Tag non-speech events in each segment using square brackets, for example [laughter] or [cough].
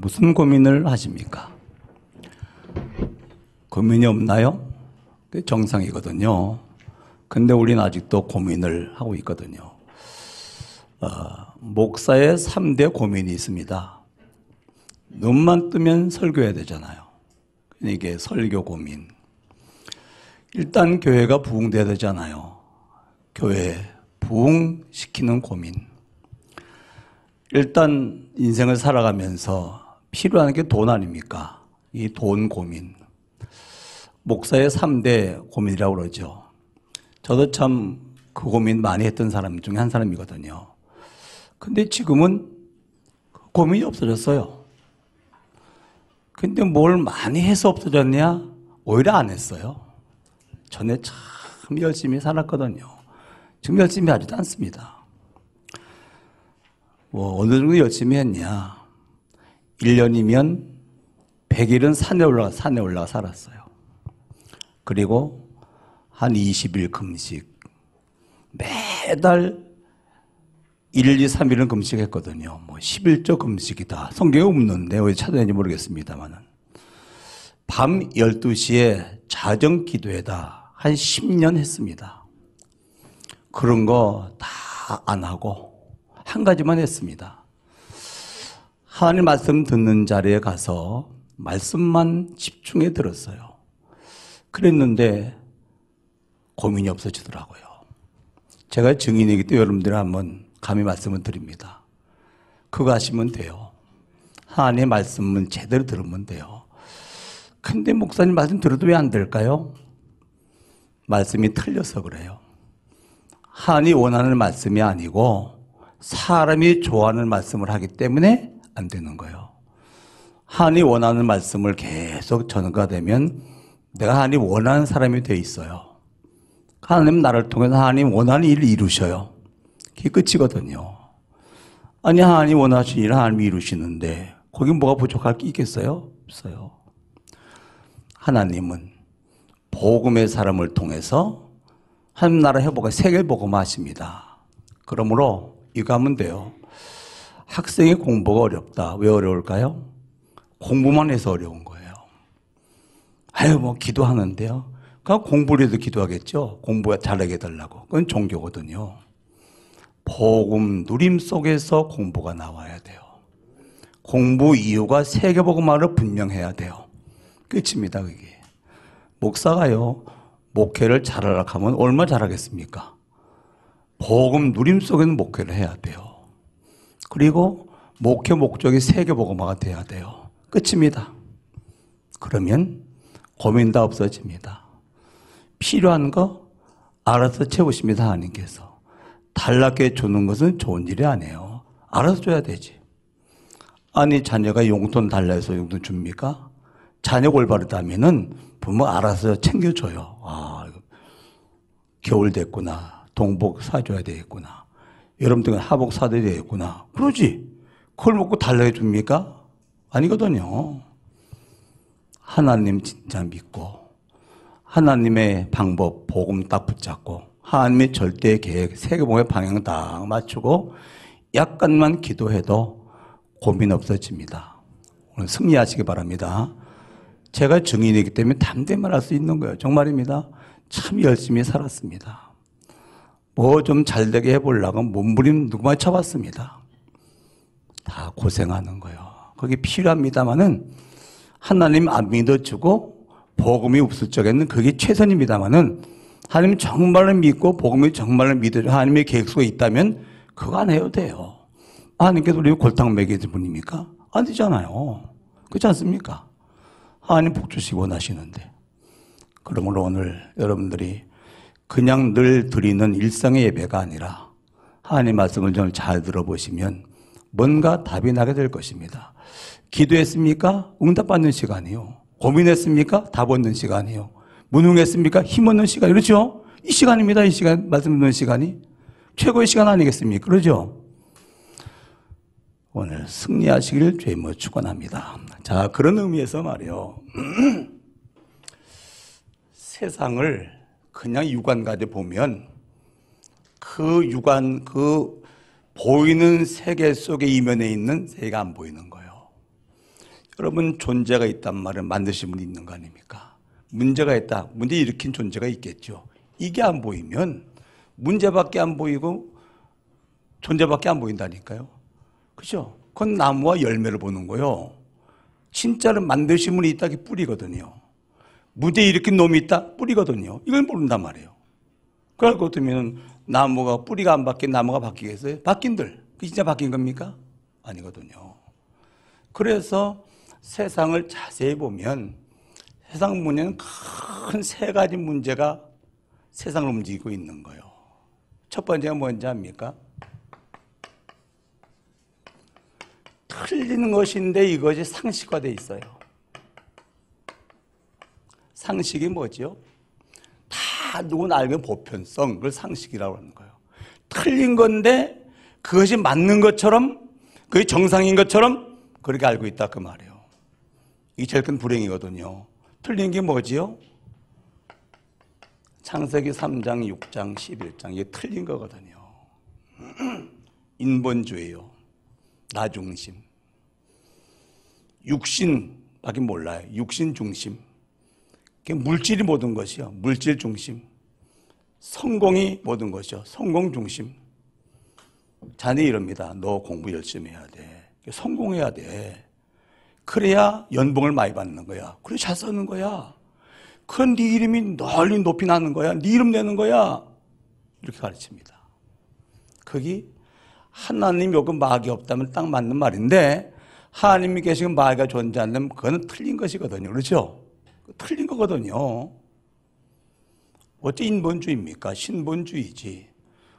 무슨 고민을 하십니까? 고민이 없나요? 그게 정상이거든요. 근데 우리는 아직도 고민을 하고 있거든요. 어, 목사의 3대 고민이 있습니다. 눈만 뜨면 설교해야 되잖아요. 이게 설교 고민. 일단 교회가 부흥돼야 되잖아요. 교회 부흥시키는 고민. 일단 인생을 살아가면서 필요한 게 돈 아닙니까? 이 돈 고민. 목사의 3대 고민이라고 그러죠. 저도 참 그 고민 많이 했던 사람 중에 한 사람이거든요. 근데 지금은 그 고민이 없어졌어요. 근데 뭘 많이 해서 없어졌냐? 오히려 안 했어요. 전에 참 열심히 살았거든요. 지금 열심히 하지도 않습니다. 뭐, 어느 정도 열심히 했냐? 1년이면 100일은 산에 올라가, 산에 올라가 살았어요. 그리고 한 20일 금식. 매달 1일, 2, 3일은 금식했거든요. 뭐 11조 금식이다. 성경에 없는데 왜 찾아내는지 모르겠습니다만은. 밤 12시에 자정 기도회다. 한 10년 했습니다. 그런 거 다 안 하고 한 가지만 했습니다. 하나님 말씀 듣는 자리에 가서 말씀만 집중해 들었어요. 그랬는데 고민이 없어지더라고요. 제가 증인이기 때문에 여러분들 한번 감히 말씀을 드립니다. 그거 하시면 돼요. 하나님의 말씀은 제대로 들으면 돼요. 근데 목사님 말씀 들어도 왜 안 될까요? 말씀이 틀려서 그래요. 하나님이 원하는 말씀이 아니고 사람이 좋아하는 말씀을 하기 때문에 안 되는 거예요. 하나님이 원하는 말씀을 계속 전가 되면 내가 하나님 원하는 사람이 돼 있어요. 하나님 나를 통해서 하나님 원하는 일을 이루셔요. 그게 끝이거든요. 아니 하나님 원하신 일을 하나님이 이루시는데 거기 뭐가 부족할 게 있겠어요? 없어요. 하나님은 복음의 사람을 통해서 하나님 나라 회복의 세계 복음하십니다. 그러므로 이거 하면 돼요. 학생의 공부가 어렵다. 왜 어려울까요? 공부만 해서 어려운 거예요. 아유, 뭐, 기도하는데요. 공부를 해도 기도하겠죠? 공부 잘하게 해달라고. 그건 종교거든요. 복음 누림 속에서 공부가 나와야 돼요. 공부 이유가 세계복음화를 분명해야 돼요. 끝입니다, 그게. 목사가요, 목회를 잘하라 하면 얼마 잘하겠습니까? 복음 누림 속에는 목회를 해야 돼요. 그리고 목회 목적이 세계복음화가 돼야 돼요. 끝입니다. 그러면 고민 다 없어집니다. 필요한 거 알아서 채우십니다, 하나님께서. 달라게 주는 것은 좋은 일이 아니에요. 알아서 줘야 되지. 아니, 자녀가 용돈 달라 해서 용돈 줍니까? 자녀 올바르다면은 부모 알아서 챙겨줘요. 아, 겨울 됐구나. 동복 사줘야 되겠구나. 여러분들 하복 사줘야 되겠구나. 그러지. 그걸 먹고 달라해 줍니까? 아니거든요. 하나님 진짜 믿고, 하나님의 방법, 복음 딱 붙잡고, 하나님의 절대 계획, 세계봉의 방향 딱 맞추고, 약간만 기도해도 고민 없어집니다. 오늘 승리하시기 바랍니다. 제가 증인이기 때문에 담대히 말할 수 있는 거예요. 정말입니다. 참 열심히 살았습니다. 뭐 좀 잘되게 해보려고 몸부림 누구만 쳐봤습니다. 다 고생하는 거예요. 그게 필요합니다만은 하나님 안 믿어주고 복음이 없을 적에는 그게 최선입니다만은 하나님 정말로 믿고 복음이 정말로 믿어주고 하나님의 계획수가 있다면 그거 안 해도 돼요. 하나님께서 우리 골탕 먹이는 분입니까? 안 되잖아요. 그렇지 않습니까? 하나님 복 주시기 원하시는데. 그러므로 오늘 여러분들이 그냥 늘 드리는 일상의 예배가 아니라 하나님 말씀을 좀 잘 들어보시면 뭔가 답이 나게 될 것입니다. 기도했습니까? 응답받는 시간이요. 고민했습니까? 답 얻는 시간이요. 무능했습니까? 힘 얻는 시간. 그렇죠? 이 시간입니다. 이 시간, 말씀 듣는 시간이. 최고의 시간 아니겠습니까? 그러죠? 오늘 승리하시기를 죄모 축원합니다. 자, 그런 의미에서 말이요. [clears throat] 세상을 그냥 육안가에 보면 그 육안, 그 보이는 세계 속의 이면에 있는 세계가 안 보이는 거예요. 여러분 존재가 있단 말은 만드신 분이 있는 거 아닙니까? 문제가 있다. 문제 일으킨 존재가 있겠죠. 이게 안 보이면 문제밖에 안 보이고 존재밖에 안 보인다니까요. 그죠? 그건 나무와 열매를 보는 거요. 진짜로 만드신 분이 있다. 게 뿌리거든요. 문제 일으킨 놈이 있다. 뿌리거든요. 이걸 모른단 말이에요. 그럴 것 같으면 나무가 뿌리가 안 바뀐 나무가 바뀌겠어요? 바뀐들. 그 진짜 바뀐 겁니까? 아니거든요. 그래서 세상을 자세히 보면 세상 문제는 큰 세 가지 문제가 세상을 움직이고 있는 거예요. 첫 번째가 뭔지 압니까? 틀리는 것인데 이것이 상식화되어 있어요. 상식이 뭐지요? 다 누구나 알는 보편성, 그걸 상식이라고 하는 거예요. 틀린 건데 그것이 맞는 것처럼, 그게 정상인 것처럼 그렇게 알고 있다 그 말이에요. 이게 제일 큰 불행이거든요. 틀린 게 뭐지요? 창세기 3장, 6장, 11장 이게 틀린 거거든요. [clears throat] 인본주의요. 나 중심. 육신밖에 몰라요. 육신 중심. 물질이 모든 것이요. 물질 중심. 성공이 모든 것이요. 성공 중심. 자네 이럽니다. 너 공부 열심히 해야 돼. 성공해야 돼. 그래야 연봉을 많이 받는 거야. 그래 잘 쓰는 거야. 그럼 네 이름이 널리 높이 나는 거야. 네 이름 내는 거야. 이렇게 가르칩니다. 거기 하나님 요금 마귀 없다면 딱 맞는 말인데 하나님이 계시고 마귀가 존재한다면 그거는 틀린 것이거든요. 그렇죠? 틀린 거거든요. 어째 인본주의입니까? 신본주의지.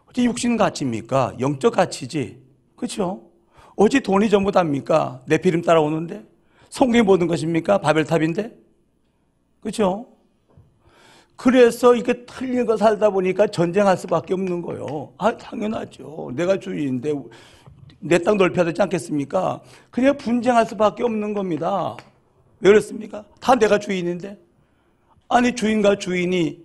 어째 육신 가치입니까? 영적 가치지. 그렇죠? 어째 돈이 전부 답니까? 내 피름 따라오는데? 성경이 모든 것입니까? 바벨탑인데? 그렇죠? 그래서 이게 틀린 거 살다 보니까 전쟁할 수밖에 없는 거예요. 아, 당연하죠. 내가 주인인데 내 땅 넓혀야 되지 않겠습니까? 그냥 분쟁할 수밖에 없는 겁니다. 왜 그렇습니까? 다 내가 주인인데. 아니, 주인과 주인이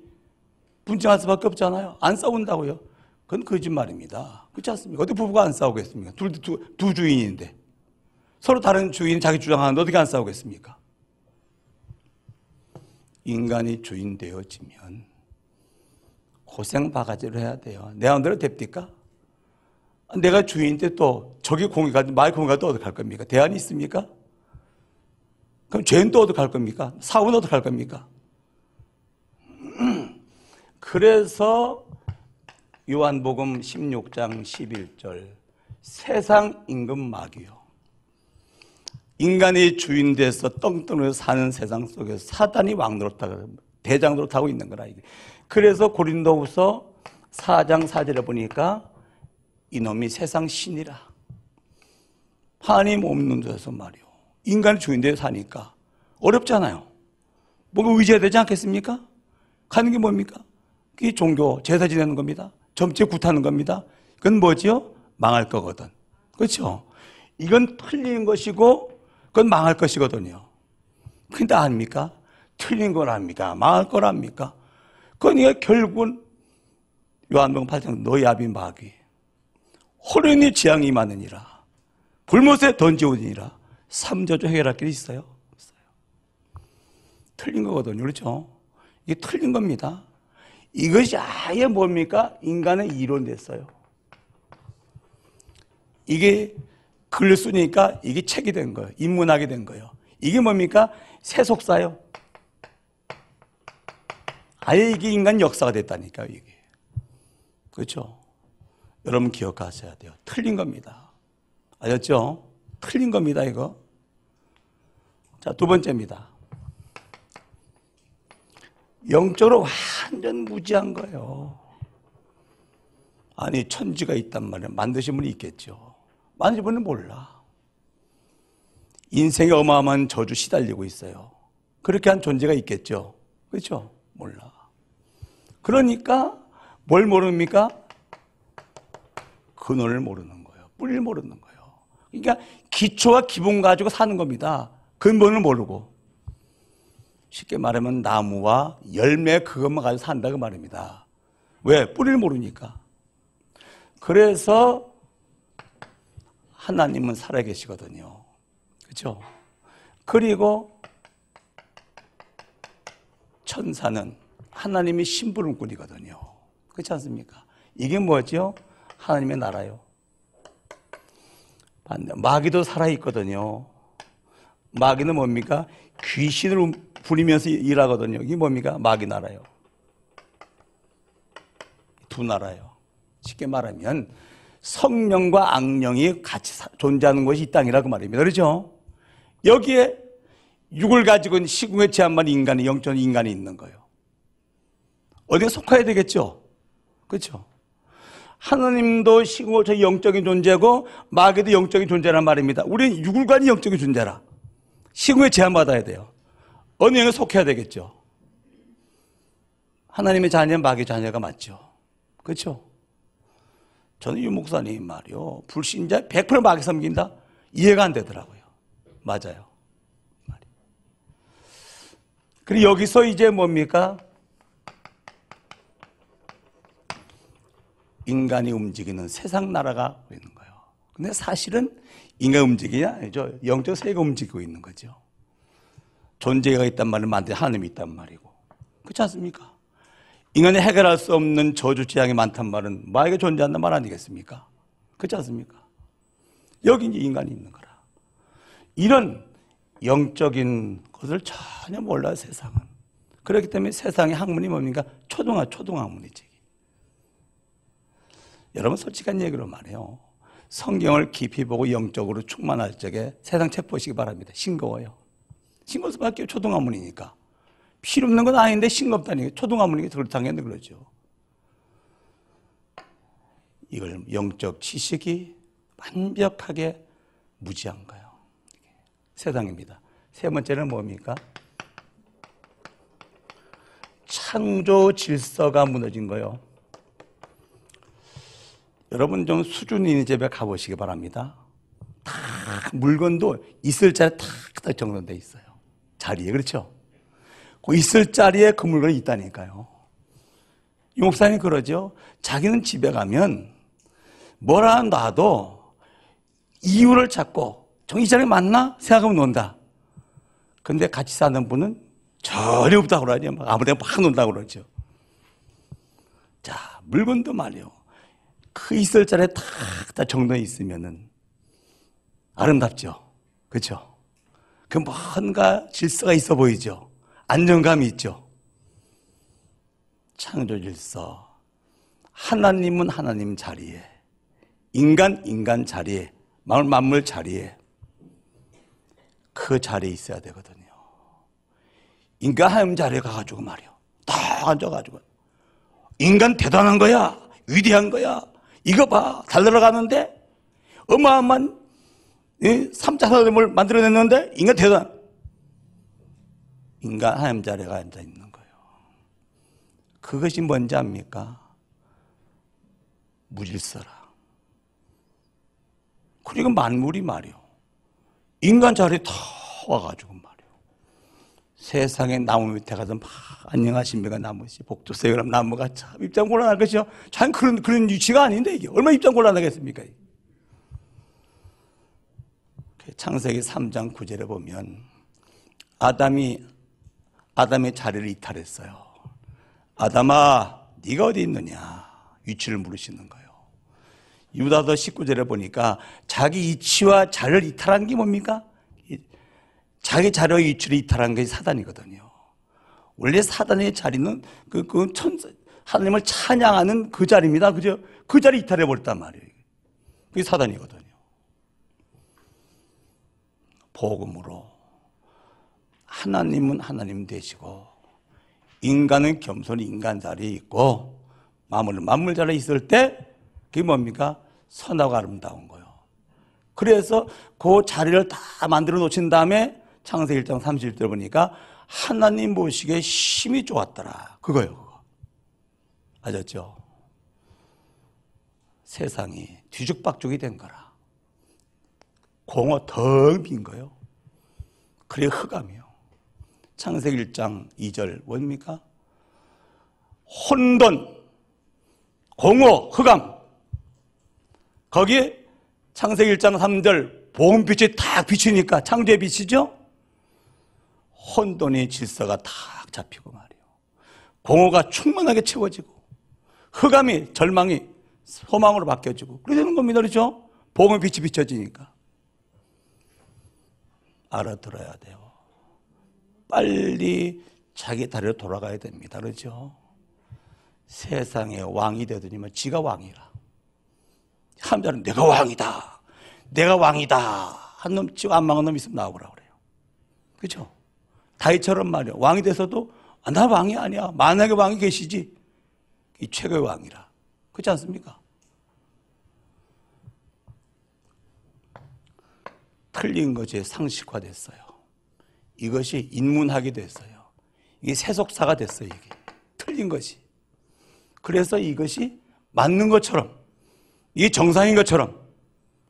분쟁할 수밖에 없잖아요. 안 싸운다고요. 그건 거짓말입니다. 그렇지 않습니까? 어디 부부가 안 싸우겠습니까? 둘, 두, 두 주인인데. 서로 다른 주인이 자기 주장하는데 어떻게 안 싸우겠습니까? 인간이 주인 되어지면 고생 바가지로 해야 돼요. 내 마음대로 됩니까? 내가 주인인데 또 저기 공이 가도 말 공이 가도 어떻게 할 겁니까? 대안이 있습니까? 그럼 죄는 또 어떻게 할 겁니까? 사고는 어떻게 할 겁니까? [clears throat] 그래서 요한복음 16장 11절 세상 임금 마귀요. 인간이 주인 돼서 떵떵으로 사는 세상 속에서 사단이 왕노릇하고 대장 노릇하고 있는 거라 이게. 그래서 고린도후서 4장 4절에 보니까 이놈이 세상 신이라. 하나님 없는 데서 말이요. 인간이 주인 되어 사니까 어렵잖아요. 뭔가 의지해야 되지 않겠습니까? 가는 게 뭡니까? 그게 종교, 제사 지내는 겁니다. 점집 굿하는 겁니다. 그건 뭐지요? 망할 거거든. 그렇죠? 이건 틀린 것이고 그건 망할 것이거든요. 근데 아닙니까? 틀린 거랍니까? 망할 거랍니까? 그러니까 결국은 요한복음 8장 너희 아비 마귀 호련히 지향이 많으니라 불못에 던지오니라 삼저주 해결할 길이 있어요? 없어요. 틀린 거거든요. 그렇죠? 이게 틀린 겁니다. 이것이 아예 뭡니까? 인간의 이론 됐어요. 이게 글을 쓰니까 이게 책이 된 거예요. 인문학이 된 거예요. 이게 뭡니까? 세속사요. 아예 이게 인간 역사가 됐다니까요, 이게. 그렇죠? 여러분 기억하셔야 돼요. 틀린 겁니다. 알았죠? 틀린 겁니다, 이거. 자, 두 번째입니다. 영적으로 완전 무지한 거예요. 아니, 천지가 있단 말이에요. 만드신 분이 있겠죠. 만드신 분은 몰라. 인생에 어마어마한 저주 시달리고 있어요. 그렇게 한 존재가 있겠죠. 그렇죠? 몰라. 그러니까 뭘 모릅니까? 근원을 모르는 거예요. 뿌리를 모르는 거예요. 그러니까 기초와 기본 가지고 사는 겁니다. 근본을 모르고. 쉽게 말하면 나무와 열매 그것만 가지고 산다 그 말입니다. 왜? 뿌리를 모르니까. 그래서 하나님은 살아계시거든요. 그렇죠? 그리고 천사는 하나님의 심부름꾼이거든요. 그렇지 않습니까? 이게 뭐죠? 하나님의 나라요. 마귀도 살아있거든요. 마귀는 뭡니까? 귀신을 부리면서 일하거든요. 이게 뭡니까? 마귀 나라요. 두 나라요. 쉽게 말하면 성령과 악령이 같이 존재하는 것이 이 땅이라고 말입니다. 그렇죠? 여기에 육을 가지고 있는 시궁에 제한만 인간이 영적 인간이 있는 거예요. 어디에 속해야 되겠죠? 그렇죠? 하나님도 시궁을 저 영적인 존재고 마귀도 영적인 존재란 말입니다. 우리는 육을 가진 영적인 존재라. 시궁에 제한받아야 돼요. 어느 영에 속해야 되겠죠? 하나님의 자녀, 마귀 자녀가 맞죠? 그렇죠? 저는 유 목사님 말이요. 불신자 100% 마귀 섬긴다? 이해가 안 되더라고요. 맞아요. 그리고 여기서 이제 뭡니까? 인간이 움직이는 세상 나라가 있는 거예요. 근데 사실은 인간 움직이냐? 아니죠. 영적 세계가 움직이고 있는 거죠. 존재가 있단 말은 만든 하나님이 있단 말이고. 그렇지 않습니까? 인간이 해결할 수 없는 저주 재앙이 많단 말은 마에게 존재한단 말 아니겠습니까? 그렇지 않습니까? 여기 이제 인간이 있는 거라. 이런 영적인 것을 전혀 몰라요, 세상은. 그렇기 때문에 세상의 학문이 뭡니까? 초등학, 초등학문이지. 여러분, 솔직한 얘기로 말해요. 성경을 깊이 보고 영적으로 충만할 적에 세상 책 보시기 바랍니다. 싱거워요. 싱거울 수밖에 초등학문이니까. 필요 없는 건 아닌데 싱겁다니까. 초등학문이니까 그렇다는 그러죠. 이걸 영적 지식이 완벽하게 무지한 거예요. 세상입니다. 세 번째는 뭡니까? 창조 질서가 무너진 거요. 여러분 좀 수준 있는 집에 가보시기 바랍니다. 다 물건도 있을 자리에 탁 정돈돼 있어요. 자리에 그렇죠? 그 있을 자리에 그 물건이 있다니까요. 용사님 그러죠. 자기는 집에 가면 뭐라 놔도 이유를 찾고 정이 자리 맞나 생각하면 논다. 근데 같이 사는 분은 전혀 없다고 그러죠. 아무 데나 막 논다고 그러죠. 자, 물건도 말이요. 그 있을 자리에 탁다 정돈해 있으면은 아름답죠. 그렇죠? 그 뭔가 질서가 있어 보이죠. 안정감이 있죠. 창조 질서. 하나님은 하나님 자리에, 인간 인간 자리에, 만물 만물 자리에 그 자리에 있어야 되거든요. 인간 하나님 자리에 가가지고 말이요. 딱 앉아가지고. 인간 대단한 거야. 위대한 거야. 이거 봐. 달려가는데 어마어마한 3차 산업을 만들어냈는데 인간 대단. 인간 하나님 자리에 앉아 있는 거예요. 그것이 뭔지 압니까? 무질서라. 그리고 만물이 말이요. 인간 자리에 다 와가지고. 세상에 나무 밑에 가서 막 안녕하십니까 나무시 복두세요 그럼 나무가 참 입장 곤란할 것이요. 참 그런 그런 위치가 아닌데 이게 얼마나 입장 곤란하겠습니까? 그 창세기 3장 9절에 보면 아담이 아담의 자리를 이탈했어요. 아담아, 네가 어디 있느냐? 위치를 물으시는 거예요. 유다서 19절에 보니까 자기 이치와 자를 이탈한 게 뭡니까? 자기 자료 위치를 이탈한 게 사단이거든요. 원래 사단의 자리는 그, 그 천사, 하나님을 찬양하는 그 자리입니다. 그죠? 그 자리 이탈해 버렸단 말이에요. 그게 사단이거든요. 복음으로 하나님은 하나님 되시고 인간은 겸손히 인간 자리에 있고 마물은 만물 자리에 있을 때 그게 뭡니까? 선하고 아름다운 거요. 그래서 그 자리를 다 만들어 놓친 다음에 창세 1장 31절 보니까 하나님 보시기에 힘이 좋았더라. 그거요, 그거. 아셨죠? 세상이 뒤죽박죽이 된 거라. 공허 텅빈 거요. 그래 흑암이요. 창세기 1장 2절 뭡니까? 혼돈, 공허, 흑암. 거기에 창세기 1장 3절 보온빛이 딱 비치니까 창조의 빛이죠? 혼돈의 질서가 탁 잡히고 말이요. 공허가 충만하게 채워지고 흑암이 절망이 소망으로 바뀌어지고 그래 되는 겁니다. 그렇죠? 복음의 빛이 비춰지니까. 알아들어야 돼요. 빨리 자기 다리로 돌아가야 됩니다. 그렇죠? 세상에 왕이 되더니만 지가 왕이라. 사람들은 내가 왕이다. 내가 왕이다. 한 놈 치고 안 망한 놈 있으면 나오라 그래요. 그죠? 다이처럼 말이야. 왕이 돼서도 아, 나 왕이 아니야. 만약에 왕이 계시지. 이 최고의 왕이라. 그렇지 않습니까? 틀린 것이 상식화됐어요. 이것이 인문학이 됐어요. 이게 세속사가 됐어요, 이게. 틀린 것이. 그래서 이것이 맞는 것처럼, 이게 정상인 것처럼,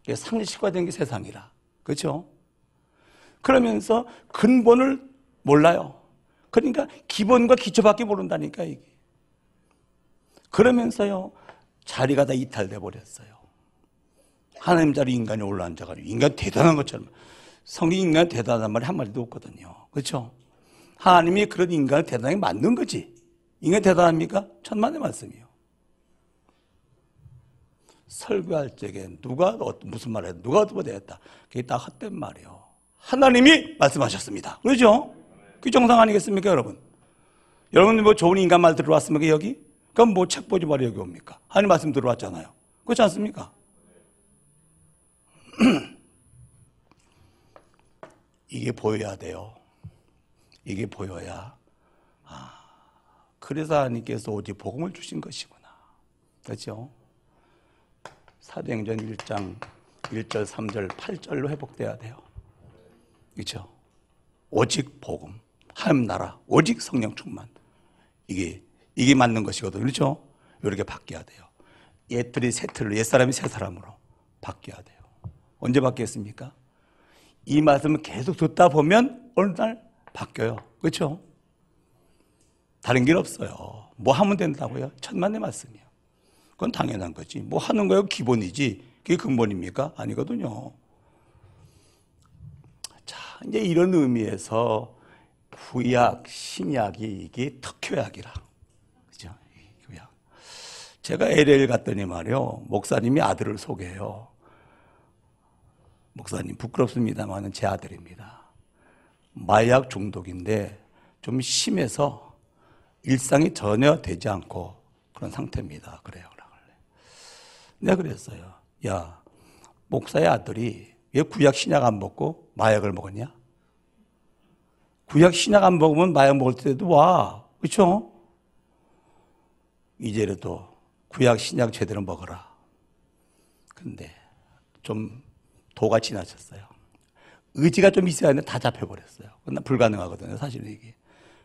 이게 상식화된 게 세상이라. 그렇죠? 그러면서 근본을 몰라요. 그러니까 기본과 기초밖에 모른다니까, 이게. 그러면서요, 자리가 다 이탈돼 버렸어요. 하나님 자리 인간이 올라앉아가지고 인간 대단한 것처럼 성경 인간 대단한 말이 한 마디도 없거든요. 그렇죠? 하나님이 그런 인간을 대단하게 만든 거지. 인간 대단합니까? 천만의 말씀이요. 설교할 적에 누가 무슨 말을 했다, 누가 어떻게 됐다. 그게 다 헛된 말이요. 하나님이 말씀하셨습니다. 그렇죠? 그 정상 아니겠습니까, 여러분? 여러분 뭐 좋은 인간 말 들어왔습니까, 여기? 그럼 뭐 책 보지 말아 여기 옵니까? 하나님 말씀 들어왔잖아요. 그렇지 않습니까? [clears throat] 이게 보여야 돼요. 이게 보여야 아 그래서 하나님께서 오직 복음을 주신 것이구나. 그렇죠? 사도행전 1장 1절, 3절, 8절로 회복돼야 돼요. 그렇죠? 오직 복음, 하나님 나라, 오직 성령 충만. 이게 이게 맞는 것이거든요. 그렇죠? 이렇게 바뀌어야 돼요. 옛들이 새 틀로, 옛사람이 새 사람으로 바뀌어야 돼요. 언제 바뀌었습니까? 이 말씀을 계속 듣다 보면 어느 날 바뀌어요. 그렇죠? 다른 길 없어요. 뭐 하면 된다고요? 천만의 말씀이요. 그건 당연한 거지. 뭐 하는 거요 기본이지. 그게 근본입니까? 아니거든요. 자, 이제 이런 의미에서 구약, 신약이 이게 특효약이라. 그죠? 구약. 제가 LA 갔더니 말이요. 목사님이 아들을 소개해요. 목사님 부끄럽습니다만은 제 아들입니다. 마약 중독인데 좀 심해서 일상이 전혀 되지 않고 그런 상태입니다. 그래요. 내가 그랬어요. 야, 목사의 아들이 왜 구약 신약 안 먹고 마약을 먹었냐? 구약 신약 안 먹으면 마약 먹을 때도 와. 그렇죠? 이제라도 구약 신약 제대로 먹어라. 근데 좀 도가 지나쳤어요. 의지가 좀 있어야 하는데 다 잡혀버렸어요. 불가능하거든요, 사실은 이게.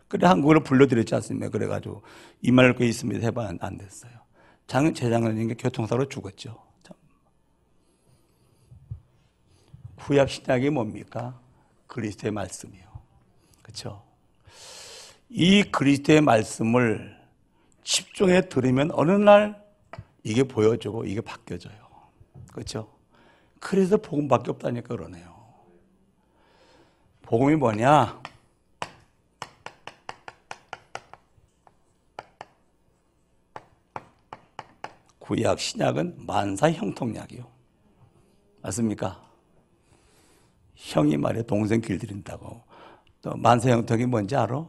그래, 한국으로 불러드렸지 않습니까? 그래가지고, 이 말을 그 있습니다. 해봐 안 됐어요. 장, 재작년인가 교통사고로 죽었죠. 참. 구약 신약이 뭡니까? 그리스도의 말씀이요. 그렇죠? 이 그리스도의 말씀을 집중해 들으면 어느 날 이게 보여주고 이게 바뀌어져요. 그렇죠? 그래서 복음밖에 없다니까 그러네요. 복음이 뭐냐? 구약, 신약은 만사 형통약이요. 맞습니까? 형이 말해 동생 길들인다고. 또 만사 형통이 뭔지 알아?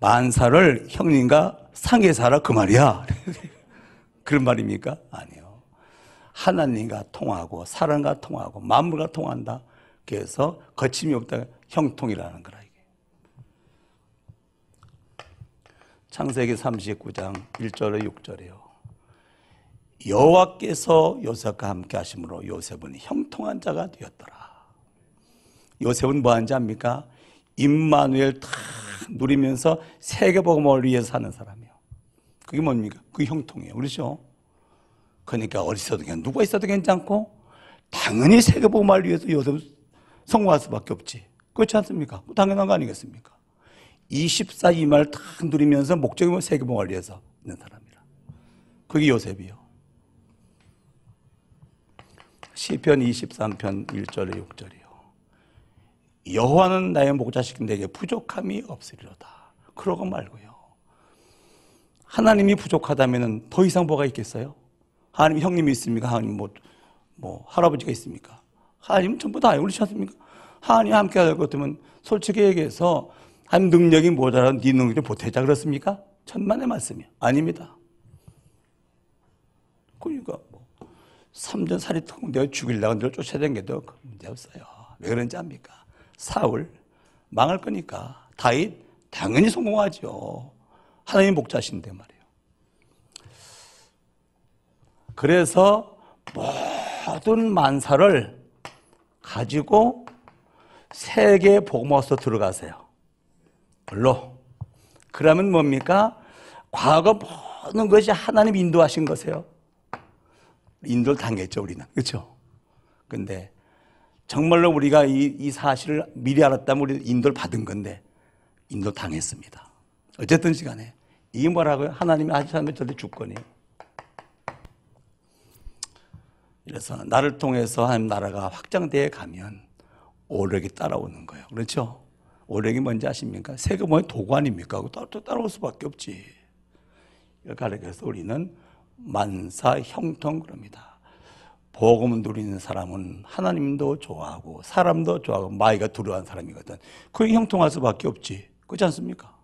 만사를 형님과 상해 살아 그 말이야. [laughs] 그런 말입니까? 아니요. 하나님과 통하고 사람과 통하고 만물과 통한다. 그래서 거침이 없다. 형통이라는 거라 이게. 창세기 39장 1절에 6절이요. 여호와께서 요셉과 함께 하심으로 요셉은 형통한 자가 되었더라. 요셉은 뭐 하는지 압니까? 임마누엘 다 누리면서 세계복음을 위해서 사는 사람이에요. 그게 뭡니까? 그 형통이에요. 그렇죠? 그러니까 어디 있어도 그냥 누가 있어도 괜찮고 당연히 세계복음을 위해서 요셉은 성공할 수밖에 없지. 그렇지 않습니까? 당연한 거 아니겠습니까? 24 이마를 다 누리면서 목적이 뭐 세계복음을 위해서 있는 사람이라. 그게 요셉이요. 시편 23편 1절에 6절이요. 여호와는 나의 목자시킨 내게 부족함이 없으리로다. 그러고 말고요. 하나님이 부족하다면 더 이상 뭐가 있겠어요? 하나님 형님이 있습니까? 하나님 뭐, 뭐 할아버지가 있습니까? 하나님 전부 다 그렇지 않습니까? 하나님 함께 할 것같으면 솔직히 얘기해서 한 능력이 모자란 네 능력을 보태자 그렇습니까? 천만의 말씀이요. 아닙니다. 그러니까 뭐 삼전 사리통 내가 죽이려고 늘 쫓아다니게도 그 문제 없어요. 왜 그런지 압니까? 사울 망할 거니까 다윗 당연히 성공하죠. 하나님 목자신데 말이에요. 그래서 모든 만사를 가지고 세계 복음화서 들어가세요. 물로. 그러면 뭡니까? 과거 모든 것이 하나님 인도하신 것이에요. 인도를 당했죠, 우리는. 그렇죠? 근데 정말로 우리가 이, 이 사실을 미리 알았다면 우리 인도를 받은 건데 인도 당했습니다. 어쨌든 시간에 이게 뭐라고요? 하나님이 하시면 절대 주권이에요. 그래서 나를 통해서 하나님 나라가 확장되어 가면 오력이 따라오는 거예요. 그렇죠? 오력이 뭔지 아십니까? 세금의 도구 아닙니까? 따, 따라올 수밖에 없지. 가르쳐서 우리는 만사 형통 그럽니다. 복음 누리는 사람은 하나님도 좋아하고 사람도 좋아하고 마이가 두려워하는 사람이거든. 그게 형통할 수밖에 없지. 그렇지 않습니까?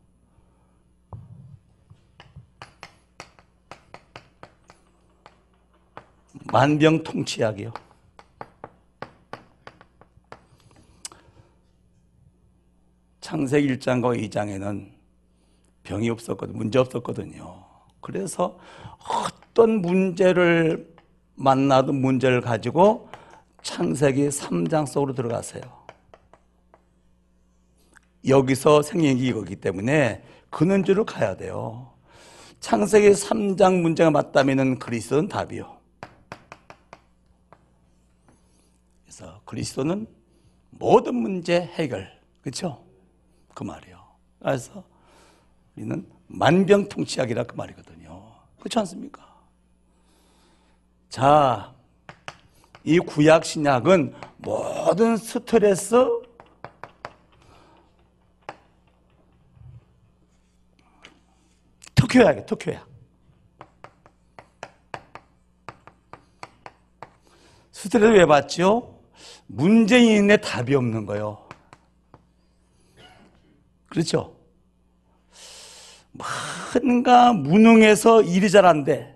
만병통치약이요. 창세기 1장과 2장에는 병이 없었거든, 문제 없었거든요. 그래서 어떤 문제를 만나도 문제를 가지고 창세기 3장 속으로 들어가세요. 여기서 생명이 이거기 때문에 근원주로 가야 돼요. 창세기 3장 문제가 맞다면 그리스도는 답이요. 그래서 그리스도는 모든 문제 해결. 그렇죠? 그 말이요. 그래서 우리는 만병통치약이라 그 말이거든요. 그렇지 않습니까? 자, 이 구약 신약은 모든 스트레스 특효약이에요, 특효약. 스트레스 왜 받죠? 문재인의 답이 없는 거예요. 그렇죠? 뭔가 무능해서 일이 잘 안 돼.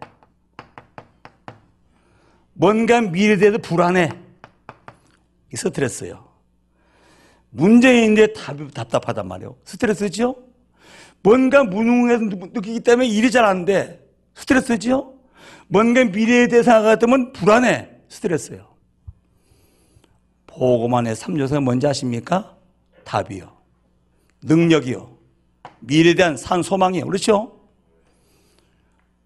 뭔가 미래에 대해서 불안해. 이 스트레스요. 문제인데 답답하단 말이에요. 스트레스죠? 뭔가 무능해서 느끼기 때문에 일이 잘 안 돼. 스트레스죠? 뭔가 미래에 대해서 생각하면 불안해. 스트레스요. 보고만의 3요소가 뭔지 아십니까? 답이요. 능력이요. 미래에 대한 산 소망이요. 그렇죠?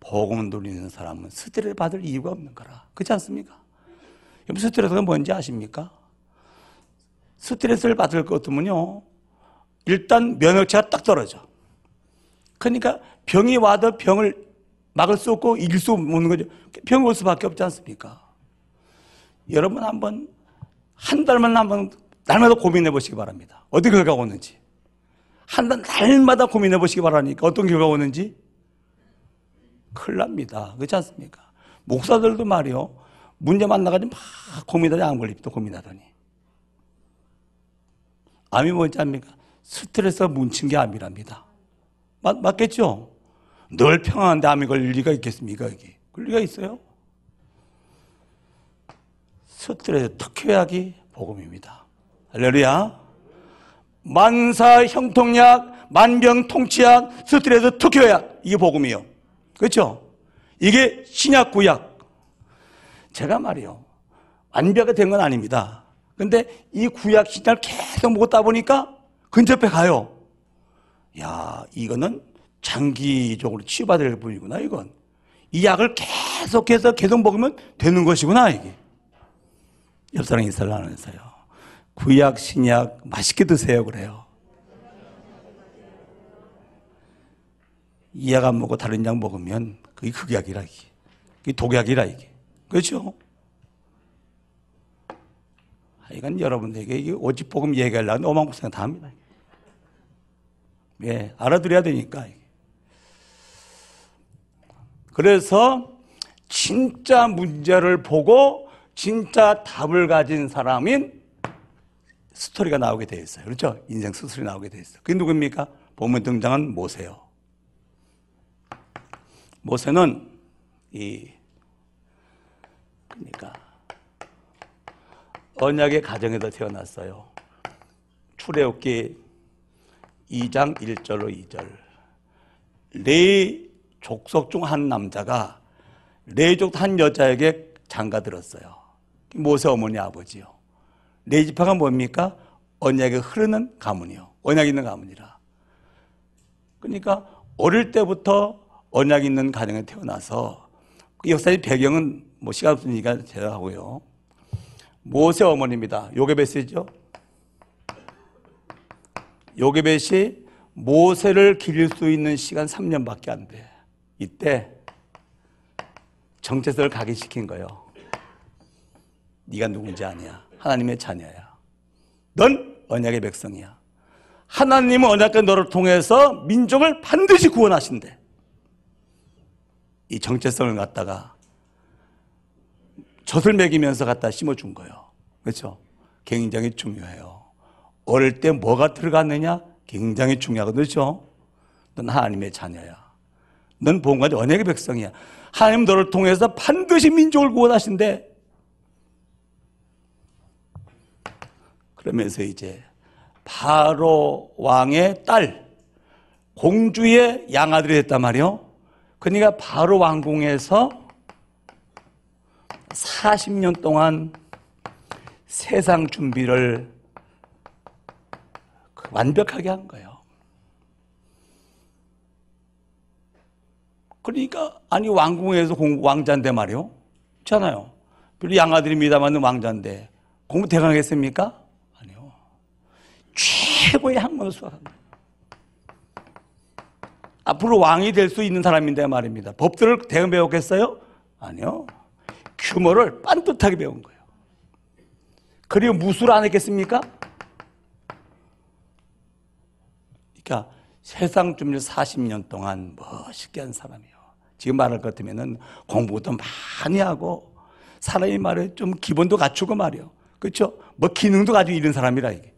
복음 누리는 사람은 스트레스 받을 이유가 없는 거라. 그렇지 않습니까? 스트레스가 뭔지 아십니까? 스트레스를 받을 것 같으면요. 일단 면역체가 딱 떨어져. 그러니까 병이 와도 병을 막을 수 없고 이길 수 없는 거죠. 병이 올 수밖에 없지 않습니까? 여러분 한번 한 달만 한번 날마다 고민해 보시기 바랍니다. 어디 결과가 오는지. 한 달 날마다 고민해 보시기 바라니까 어떤 결과가 오는지 큰일 납니다. 그렇지 않습니까? 목사들도 말이요. 문제 만나가지고 막 고민하더니 안 걸립니다. 고민하더니. 암이 뭔지 압니까? 스트레스가 뭉친 게 암이랍니다. 맞, 맞겠죠? 늘 평안한데 암이 걸릴 리가 있겠습니까? 여기. 그럴 리가 있어요? 스트레스 특효약이 복음입니다. 할렐루야. 만사 형통약, 만병 통치약, 스트레스 특효약. 이게 복음이요. 그렇죠? 이게 신약 구약. 제가 말이요. 완벽하게 된건 아닙니다. 근데 이 구약 신약을 계속 먹었다 보니까 근접해 가요. 야, 이거는 장기적으로 치유받을 분이구나, 이건. 이 약을 계속해서 계속 먹으면 되는 것이구나, 이게. 옆사람 인사를 하면서요. 구약, 신약 맛있게 드세요, 그래요. 이약 안 먹고 다른 약 먹으면 그게 흑약이라 이게. 그게 독약이라 이게. 그렇죠? 이건 여러분들에게 이 오직복음 얘기하려면 어마무시한 다 합니다. 예, 알아들어야 되니까. 그래서 진짜 문제를 보고 진짜 답을 가진 사람인 스토리가 나오게 되어 있어요. 그렇죠? 인생 스토리 나오게 되어 있어요. 그게 누굽니까? 보면 등장한 모세요. 모세는 이 그러니까 언약의 가정에서 태어났어요. 출애굽기 2장 1절로 2절. 네 족속 중 한 남자가 레족 한 여자에게 장가 들었어요. 모세 어머니 아버지요. 레지파가 뭡니까? 언약이 흐르는 가문이요. 언약 있는 가문이라. 그러니까 어릴 때부터 언약 있는 가정에 태어나서 그 역사의 배경은 뭐 시간 없으니까 제가 하고요. 모세 어머니입니다. 요게벳이죠. 요게벳이 모세를 기릴 수 있는 시간 3년밖에 안 돼. 이때 정체성을 각인시킨 거예요. 네가 누군지 아니야. 하나님의 자녀야. 넌 언약의 백성이야. 하나님은 언약과 너를 통해서 민족을 반드시 구원하신대. 이 정체성을 갖다가 젖을 먹이면서 갖다 심어준 거예요. 그렇죠? 굉장히 중요해요. 어릴 때 뭐가 들어갔느냐? 굉장히 중요하거든요. 그렇죠? 넌 하나님의 자녀야. 넌 본관의 언약의 백성이야. 하나님 너를 통해서 반드시 민족을 구원하신대. 그러면서 이제 바로 왕의 딸 공주의 양아들이 됐단 말이요. 그러니까 바로 왕궁에서 40년 동안 세상 준비를 완벽하게 한 거예요. 그러니까 아니 왕궁에서 공, 왕자인데 말이요. 있잖아요. 그리고 양아들입니다만 왕자인데 공부 대강했습니까? 아니요. 최고의 학문을 수학합니다. 앞으로 왕이 될 수 있는 사람인데 말입니다. 법들을 대응 배웠겠어요? 아니요. 규모를 빤듯하게 배운 거예요. 그리고 무술 안 했겠습니까? 그러니까 세상 준비 40년 동안 멋있게 한 사람이요. 지금 말할 것 같으면은 공부도 많이 하고 사람이 말에 좀 기본도 갖추고 말이요. 그렇죠? 뭐 기능도 가지고 이런 사람이라 이게.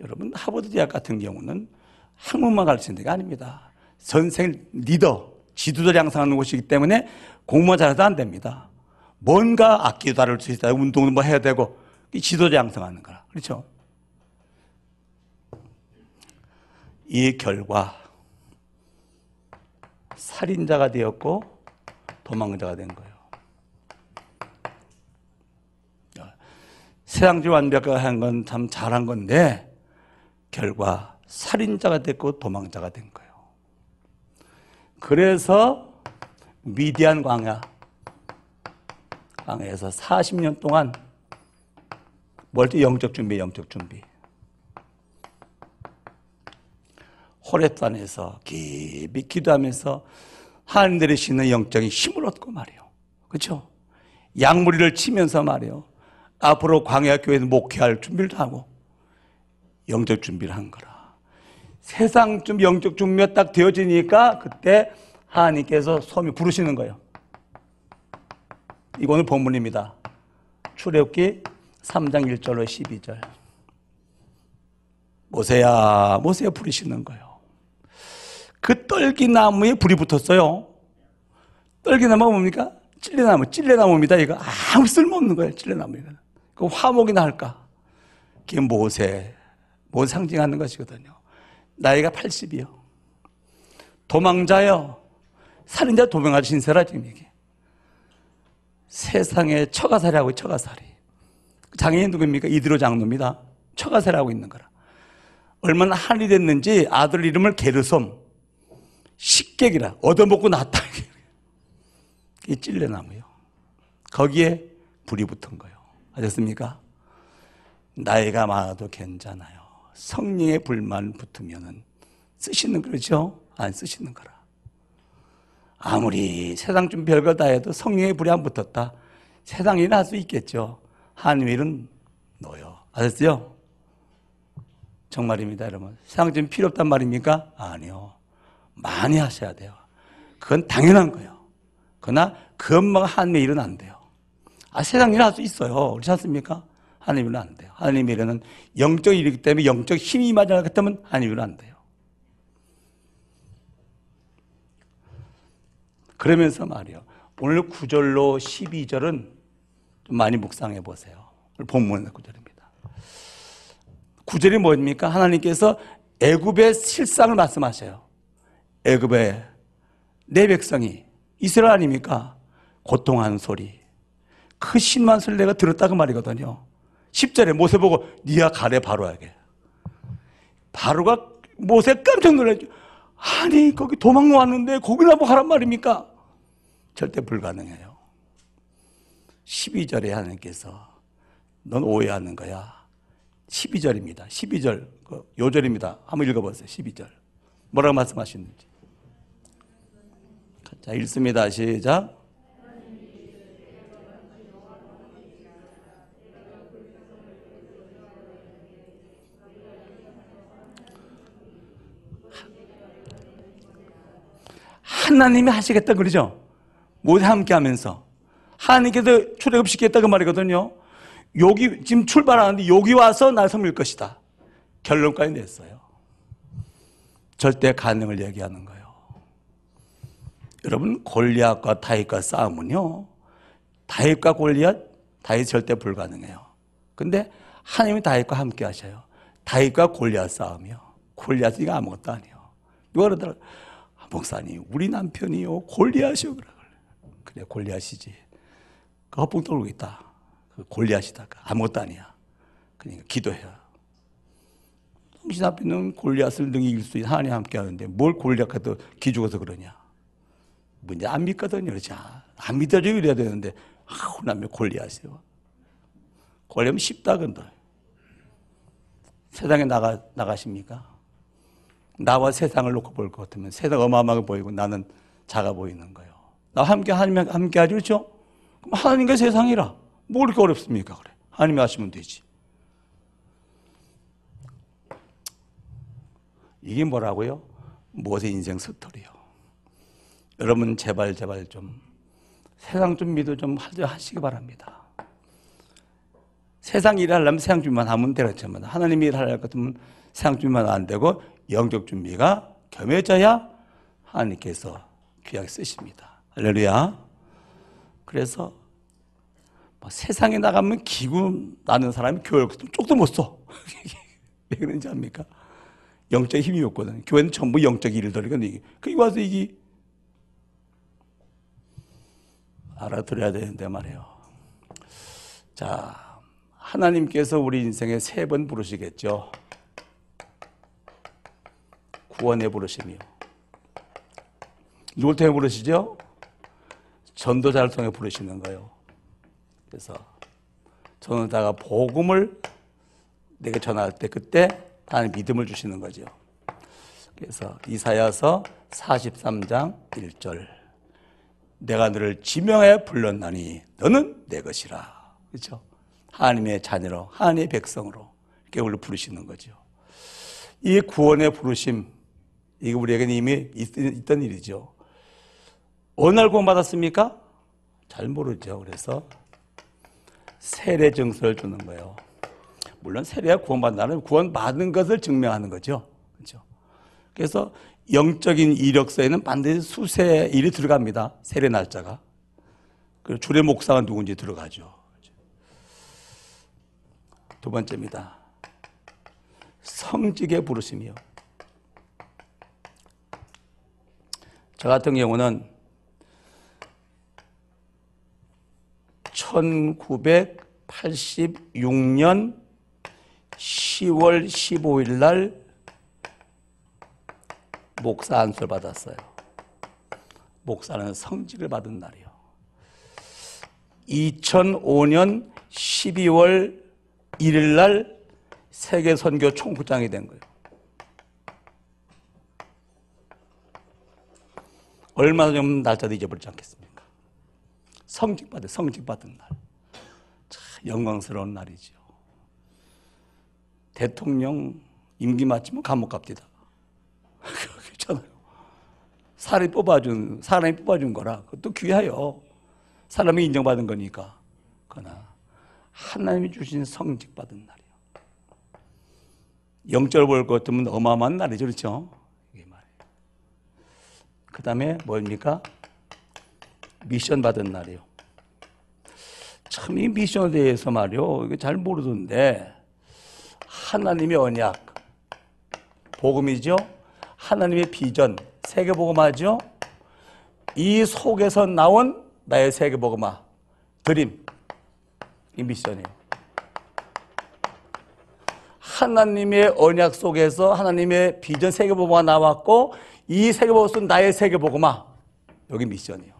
여러분 하버드 대학 같은 경우는 학문만 가르치는 데가 아닙니다. 선생 리더, 지도자를 양성하는 곳이기 때문에 공부만 잘해도 안 됩니다. 뭔가 악기도 다룰 수 있다, 운동도 뭐 해야 되고 지도자 양성하는 거라. 그렇죠? 이 결과 살인자가 되었고 도망자가 된 거예요. 세상주 완벽한 건 참 잘한 건데 결과 살인자가 됐고 도망자가 된 거예요. 그래서 미디안 광야 광야에서 40년 동안 뭘때 영적 준비, 영적 준비. 호랩산에서 깊이 기도하면서 하나님 내리시는 영적인 힘을 얻고 말이요. 그렇죠? 양무리를 치면서 말이요. 앞으로 광야 교회에서 목회할 준비를 하고 영적 준비를 한 거라. 세상 좀 영적 준비가 딱 되어지니까 그때 하나님께서 소미 부르시는 거예요. 이거는 본문입니다. 출애굽기 3장 1절로 12절. 모세야, 모세야 부르시는 거예요. 그 떨기나무에 불이 붙었어요. 떨기나무가 뭡니까? 찔레나무, 찔레나무입니다. 이거 아무 쓸모없는 거예요. 찔레나무. 이거. 그 화목이나 할까? 그게 모세, 모세 상징하는 것이거든요. 나이가 80이요. 도망자요. 살인자 도망자 신세라 지금 이게. 세상에 처가살이하고 처가살이. 장애인 누구입니까? 이드로 장로입니다. 처가살이하고 있는 거라. 얼마나 한이 됐는지 아들 이름을 게르솜. 식객이라 얻어먹고 났다. 이 찔레나무요. 거기에 불이 붙은 거예요. 아셨습니까? 나이가 많아도 괜찮아요. 성령의 불만 붙으면은 쓰시는 거죠? 안 쓰시는 거라. 아무리 세상 좀 별거 다 해도 성령의 불이 안 붙었다. 세상이 날 수 있겠죠. 한일은 놓여. 아셨죠? 정말입니다, 여러분. 세상 좀 필요 없단 말입니까? 아니요. 많이 하셔야 돼요. 그건 당연한 거예요. 그러나 그 엄마가 하나님의 일은 안 돼요. 아, 세상 일을 할수 있어요. 그렇지 않습니까? 하나님 일은 안 돼요. 하나님의 일은 영적 일이기 때문에 영적 힘이 맞아야 하기 때문에 하나님 일은 안 돼요. 그러면서 말이요. 오늘 9절로 12절은 좀 많이 묵상해 보세요. 본문의 9절입니다. 9절이 뭡니까? 하나님께서 애굽의 실상을 말씀하셔요. 애굽의 내 백성이 이스라엘 아닙니까? 고통하는 소리. 그 신만 소리 내가 들었다고 말이거든요. 10절에 모세 보고 니가 가래 바로에게. 바로가 모세 깜짝 놀랐죠. 아니 거기 도망 왔는데 거기나 뭐 하란 말입니까? 절대 불가능해요. 12절에 하나님께서 넌 오해하는 거야. 12절입니다. 12절 그 요절입니다. 한번 읽어보세요. 12절 뭐라고 말씀하시는지. 자 읽습니다. 시작. 하나님이 하시겠다 그러죠. 모두 함께 하면서 하나님께서 출애굽시켰다 그 말이거든요. 여기 지금 출발하는데 여기 와서 날 섬길 것이다. 결론까지 냈어요. 절대 가능을 얘기하는 거예요. 여러분 골리앗과 다윗과 싸움은요. 다윗과 골리앗 다윗 절대 불가능해요. 근데 하나님이 다윗과 함께 하셔요. 다윗과 골리앗 싸움이요. 골리앗이 아무것도 아니에요. 누가 그러더라 아, 목사님 우리 남편이요 골리앗이요 그래. 골리앗이지. 그 헛봉 떨고 있다. 그 골리앗이다. 아무것도 아니야. 그러니까 기도해요. 당신 앞에 있는 골리앗을 능히 이길 수 있는 하나님 함께 하는데 뭘 골리앗과도 기죽어서 그러냐. 문제 안 믿거든요. 그렇지. 안 믿어지고 이래야 되는데 아우 남의 골리앗이요. 골리앗 쉽다 근데. 세상에 나가, 나가십니까? 나와 세상을 놓고 볼 것 같으면 세상 어마어마하게 보이고 나는 작아 보이는 거예요. 나 함께 하나님 함께 하지 그렇죠? 그럼 하나님과 세상이라 뭐 그렇게 어렵습니까? 그래. 하나님이 하시면 되지. 이게 뭐라고요? 무엇의 인생 스토리요. 여러분 제발 제발 좀 세상 준비도 좀 하시기 바랍니다. 세상 일을 하려면 세상 준비만 하면 되겠지만 하나님 일을 하려면 같으면 세상 준비만 안 되고 영적 준비가 겸해져야 하나님께서 귀하게 쓰십니다. 할렐루야. 그래서 뭐 세상에 나가면 기구 나는 사람이 교회 쪽도 못 써. [laughs] 왜 그런지 압니까? 영적 힘이 없거든. 교회는 전부 영적 일을 들이거든. 거기 와서 이게 알아들어야 되는데 말이에요. 자, 하나님께서 우리 인생에 세 번 부르시겠죠. 구원에 부르시며. 누굴 통해 부르시죠? 전도자를 통해 부르시는 거예요. 그래서 전도자가 복음을 내게 전할 때 그때 하나님 믿음을 주시는 거죠. 그래서 이사야서 43장 1절 내가 너를 지명해 불렀나니 너는 내 것이라. 그렇죠? 하나님의 자녀로 하나님의 백성으로 이렇게 우리를 부르시는 거죠. 이 구원의 부르심 이게 우리에게는 이미 있던 일이죠. 어느 날 구원받았습니까? 잘 모르죠. 그래서 세례 증서를 주는 거예요. 물론 세례가 구원받는다는 구원받은 것을 증명하는 거죠. 그렇죠. 그래서 영적인 이력서에는 반드시 수세 일이 들어갑니다. 세례 날짜가. 그리고 주례 목사가 누군지 들어가죠. 두 번째입니다. 성직의 부르심이요. 저 같은 경우는 1986년 10월 15일 날 목사 안수를 받았어요. 목사는 성직을 받은 날이요. 2005년 12월 1일 날 세계 선교 총부장이 된 거예요. 얼마나 좀 날짜도 잊어버리지 않겠습니까? 성직 받은 성직 받은 날. 참 영광스러운 날이죠. 대통령 임기 마치면 감옥 갑니다. [laughs] 그렇잖아요. 사람이 뽑아준, 사람이 뽑아준 거라. 그것도 귀해요. 사람이 인정받은 거니까. 그러나, 하나님이 주신 성직 받은 날이요. 영절 볼것 같으면 어마어마한 날이죠. 그렇죠? 이게. 그 다음에 뭡니까? 미션 받은 날이요. 참 이 미션에 대해서 말이요. 이거 잘 모르던데, 하나님의 언약, 복음이죠. 하나님의 비전, 세계복음화죠. 이 속에서 나온 나의 세계복음화, 드림, 이 미션이에요. 하나님의 언약 속에서 하나님의 비전 세계복음화 나왔고 이 세계복음은 나의 세계복음화, 여기 미션이에요.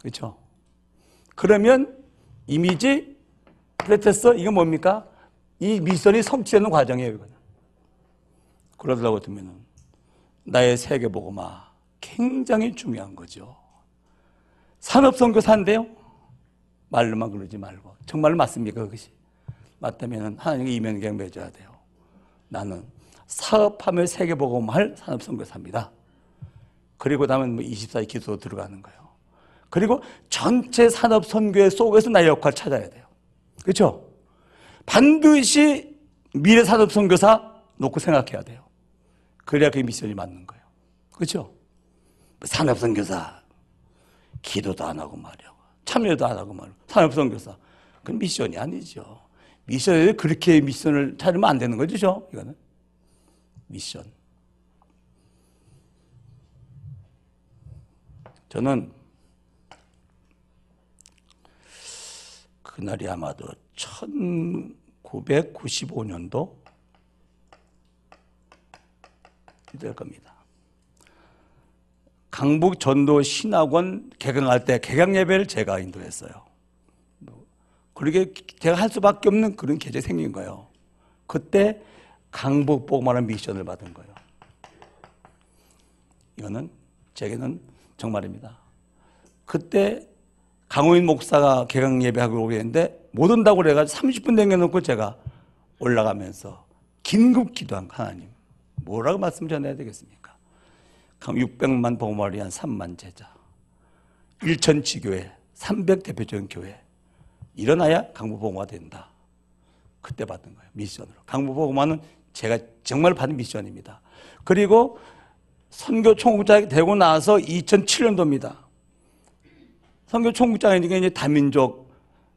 그렇죠? 그러면 이미지, 플레테스, 이건 뭡니까? 이 미션이 성취되는 과정이에요, 이거는. 그러더라고 보면은 나의 세계복음화 굉장히 중요한 거죠. 산업선교사인데요. 말로만 그러지 말고 정말 맞습니까 그것이? 맞다면 하나님께 이면경 맺어야 돼요. 나는 사업하며 세계복음할 산업선교사입니다. 그리고 다음은 뭐 24일 기도 들어가는 거예요. 그리고 전체 산업선교회 속에서 나의 역할 찾아야 돼요. 그렇죠? 반드시 미래 산업선교사 놓고 생각해야 돼요. 그래야 그 미션이 맞는 거예요. 그렇죠? 산업선교사 기도도 안 하고 말이야. 참여도 안 하고 말이야. 산업선교사 그건 미션이 아니죠. 미션에 그렇게 미션을 찾으면 안 되는 거죠. 이거는 미션. 저는 그날이 아마도 1995년도 될 겁니다. 강북 전도 신학원 개강할 때 개강 예배를 제가 인도했어요. 그렇게 제가 할 수밖에 없는 그런 계제 생긴 거예요. 그때 복음하는 미션을 받은 거예요. 이거는 제게는 정말입니다. 그때 강호인 목사가 개강 예배하고 오겠는데 못 온다고 그래가지고 30분 남겨놓고 제가 올라가면서 긴급 기도한 하나님. 뭐라고 말씀 전해야 되겠습니까? 600만 보험을 위한 3만 제자, 1천 지교회, 300 대표적인 교회 일어나야 강부보험화 된다. 그때 받은 거예요. 미션으로. 강부보험화는 제가 정말 받은 미션입니다. 그리고 선교 총국장이 되고 나서 2007년도입니다. 선교 총국장이니까 이제 다민족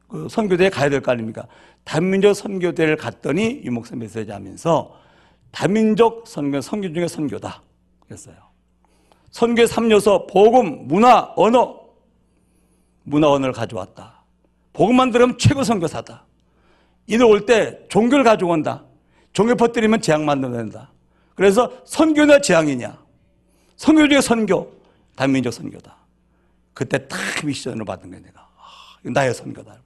그 선교대에 가야 될 거 아닙니까? 다민족 선교대를 갔더니 유목사 메시지 하면서 다민족 선교, 선교 중에 선교다. 그랬어요. 선교 3요소, 복음, 문화, 언어. 문화, 언어를 가져왔다. 복음만 들으면 최고 선교사다. 이들 올 때 종교를 가져온다. 종교 퍼뜨리면 재앙 만들어낸다. 그래서 선교냐 재앙이냐. 선교 중에 선교, 다민족 선교다. 그때 딱 미션을 받은 거야, 내가. 아, 나의 선교다.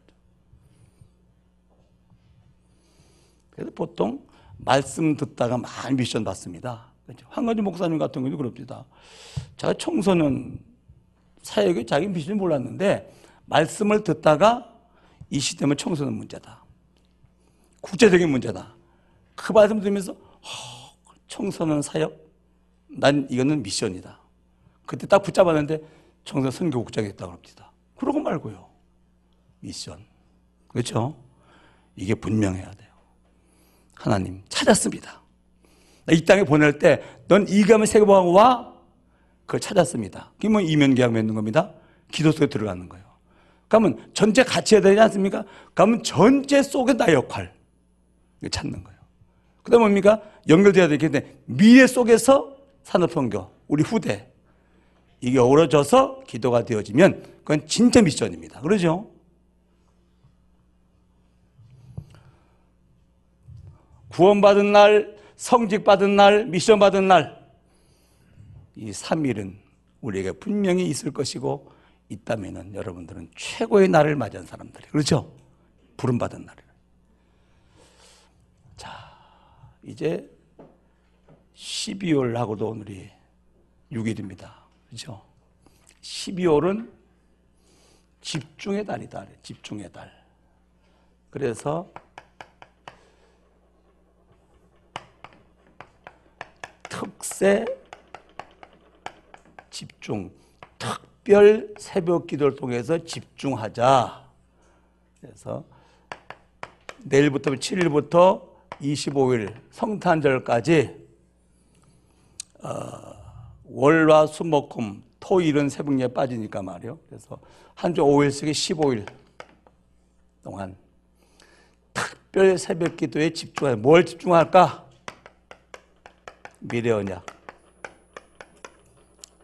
그래서 보통 말씀 듣다가 많이 미션 받습니다. 그렇죠? 황가지 목사님 같은 경우도 그럽니다. 제가 청소년 사역에 자기 미션이 몰랐는데 말씀을 듣다가 이 시대면 청소년 문제다. 국제적인 문제다. 그 말씀 들으면서 어, 청소년 사역? 난 이거는 미션이다. 그때 딱 붙잡았는데 청소년 선교국장이 됐다고 합니다. 그러고 말고요. 미션. 그렇죠? 이게 분명해야 돼요. 하나님 찾았습니다. 이 땅에 보낼 때 넌 이감을 세계보하고 와? 그걸 찾았습니다. 그게 뭐 이면계약 맺는 겁니다. 기도 속에 들어가는 거예요. 그러면 전체 같이 해야 되지 않습니까? 그러면 전체 속에 나 역할 찾는 거예요. 그 다음 뭡니까? 연결돼야 되겠는데 미래 속에서 산업 선교 우리 후대 이게 어우러져서 기도가 되어지면 그건 진짜 미션입니다. 그러죠? 구원받은 날, 성직받은 날, 미션 받은 날, 이 3일은 우리에게 분명히 있을 것이고, 있다면 여러분들은 최고의 날을 맞이한 사람들이 그렇죠? 부름받은 날을. 자, 이제 12월하고도 오늘이 6일입니다. 그렇죠? 12월은 집중의 달이다. 집중의 달. 그래서 특세 집중, 특별 새벽 기도를 통해서 집중하자. 그래서 내일부터 7일부터 25일 성탄절까지 어, 월화 수목금 토일은 새벽에 빠지니까 말이요. 그래서 한 주 5일씩에 15일 동안 특별 새벽 기도에 집중해. 뭘 집중할까? 미래 언약.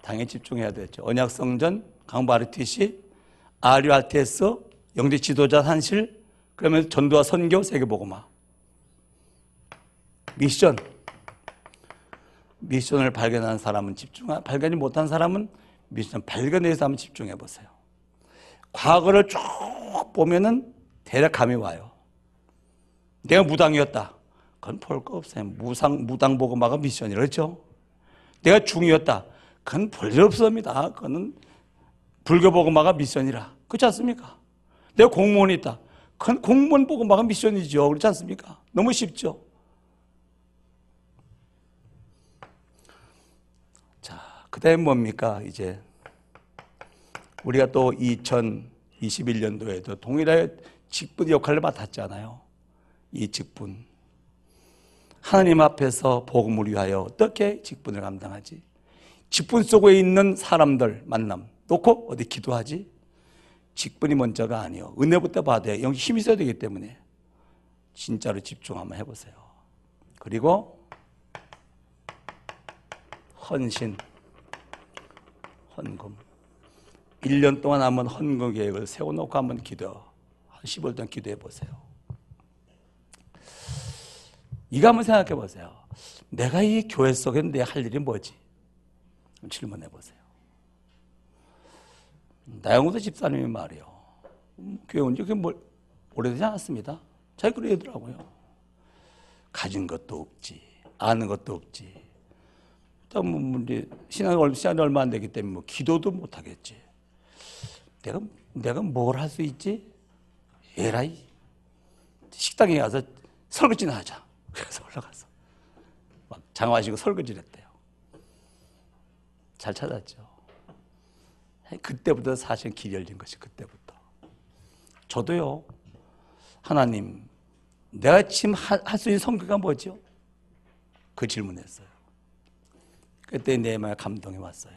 당연히 집중해야 되죠. 언약 성전, 강바르티시, 아리알테스, 영지 지도자 산실, 그러면 전도와 선교, 세계보고마. 미션. 미션을 발견한 사람은 집중, 발견이 못한 사람은 미션 발견해서 한번 집중해 보세요. 과거를 쭉 보면은 대략 감이 와요. 내가 무당이었다. 그건 볼 거 없어요. 무상, 무당 보고마가 미션이라 그렇죠? 내가 중이었다. 그건 볼일 없습니다. 그거는 불교 보고마가 미션이라. 그렇지 않습니까? 내가 공무원이 있다. 그건 공무원 보고마가 미션이죠. 그렇지 않습니까? 너무 쉽죠? 그 다음에 뭡니까? 이제 우리가 또 2021년도에도 동일하게 직분 역할을 맡았잖아요. 이 직분. 하나님 앞에서 복음을 위하여 어떻게 직분을 감당하지? 직분 속에 있는 사람들 만남 놓고 어디 기도하지? 직분이 먼저가 아니요. 은혜부터 받아야 여기 힘이 있어야 되기 때문에 진짜로 집중 한번 해보세요. 그리고 헌신, 헌금. 1년 동안 한번 헌금 계획을 세워놓고 한번 기도, 한 10월 동안 기도해 보세요. 이거 한번 생각해 보세요. 내가 이 교회 속에 내 할 일이 뭐지? 질문해 보세요. 나영도 집사님이 말이요. 음, 교회 온지 뭐, 오래되지 않았습니다. 자기 그러더라고요. 가진 것도 없지, 아는 것도 없지. 또 뭐, 뭐 신앙 시간이 얼마 안 되기 때문에 뭐 기도도 못 하겠지. 내가 내가 뭘 할 수 있지? 에라이 식당에 가서 설거지나 하자. [laughs] 그래서 올라가서 막 장화시고 설거지를 했대요. 잘 찾았죠. 그때부터 사실 길 열린 것이 그때부터. 저도요, 하나님, 내가 지금 할 수 있는 성격가 뭐죠? 그 질문했어요. 그때 내 마음에 감동이 왔어요.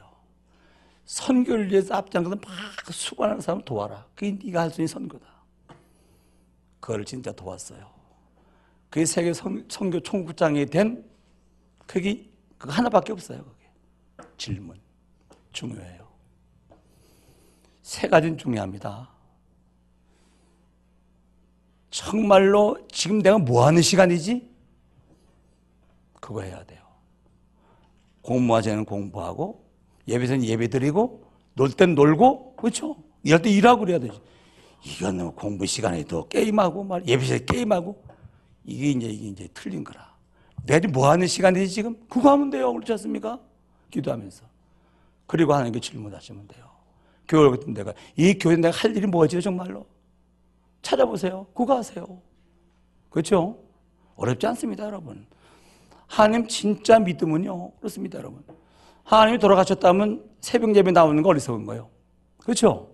선교를 위해서 앞장서서 막 수고하는 사람 도와라. 그게 네가 할 수 있는 선교다. 그걸 진짜 도왔어요. 그게 세계 선, 교 총국장이 된 그게 그 하나밖에 없어요. 그게 질문 중요해요. 세 가지는 중요합니다. 정말로 지금 내가 뭐 하는 시간이지? 그거 해야 돼요. 공부하자는 공부하고 예배는 예배 드리고 놀 땐 놀고 그렇죠? 일할 때 일하고 그래야 되지. 이건 공부 시간에도 게임하고 말 예배 시 게임하고 이게 이제 이게 이제 틀린 거라. 내가 뭐 하는 시간이지 지금? 그거 하면 돼요. 그렇지 않습니까? 기도하면서. 그리고 하나님께 질문하시면 돼요. 교회 같은 데가 이 교회 내가 할 일이 뭐지 정말로? 찾아보세요. 그거 하세요. 그렇죠? 어렵지 않습니다, 여러분. 하나님 진짜 믿음은요. 그렇습니다, 여러분. 하나님이 돌아가셨다면 새벽 예배 나오는 거 어리석은 거예요. 그렇죠?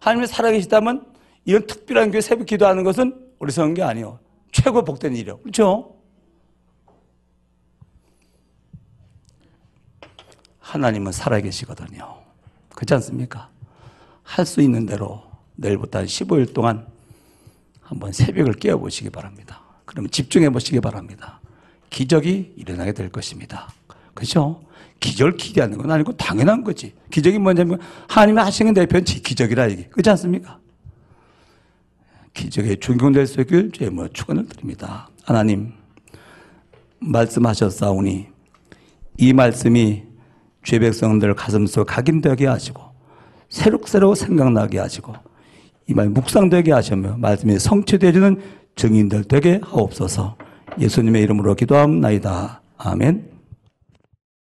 하나님이 살아계시다면 이런 특별한 교회 새벽 기도하는 것은 어리석은 게 아니에요. 최고 복된 일이요. 그렇죠? 하나님은 살아계시거든요. 그렇지 않습니까? 할 수 있는 대로 내일부터 한 15일 동안 한번 새벽을 깨워보시기 바랍니다. 그러면 집중해 보시기 바랍니다. 기적이 일어나게 될 것입니다. 그렇죠? 기적을 기대하는 건 아니고 당연한 거지. 기적이 뭐냐면 하나님이 하시는 대표는 기적이라 이게. 그렇지 않습니까? 기적의 중경될 수 있길 주의 뭐 축원을 드립니다. 하나님 말씀하셨사오니 이 말씀이 죄 백성들 가슴속 각인되게 하시고 새록새록 생각나게 하시고 이 말 묵상되게 하시며 말씀이 성취되지는 증인들 되게 하옵소서 예수님의 이름으로 기도함나이다. 아멘.